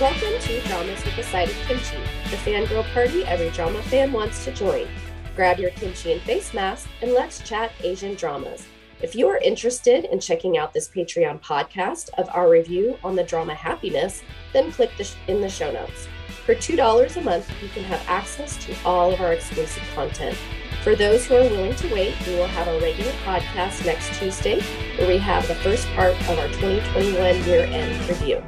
Welcome to Dramas with a Side of Kimchi, the fangirl party every drama fan wants to join. Grab your kimchi and face mask and let's chat Asian dramas. If you are interested in checking out this Patreon podcast of our review on the drama Happiness, then click the sh- in the show notes. For $2 a month, you can have access to all of our exclusive content. For those who are willing to wait, we will have a regular podcast next Tuesday where we have the first part of our 2021 year end review.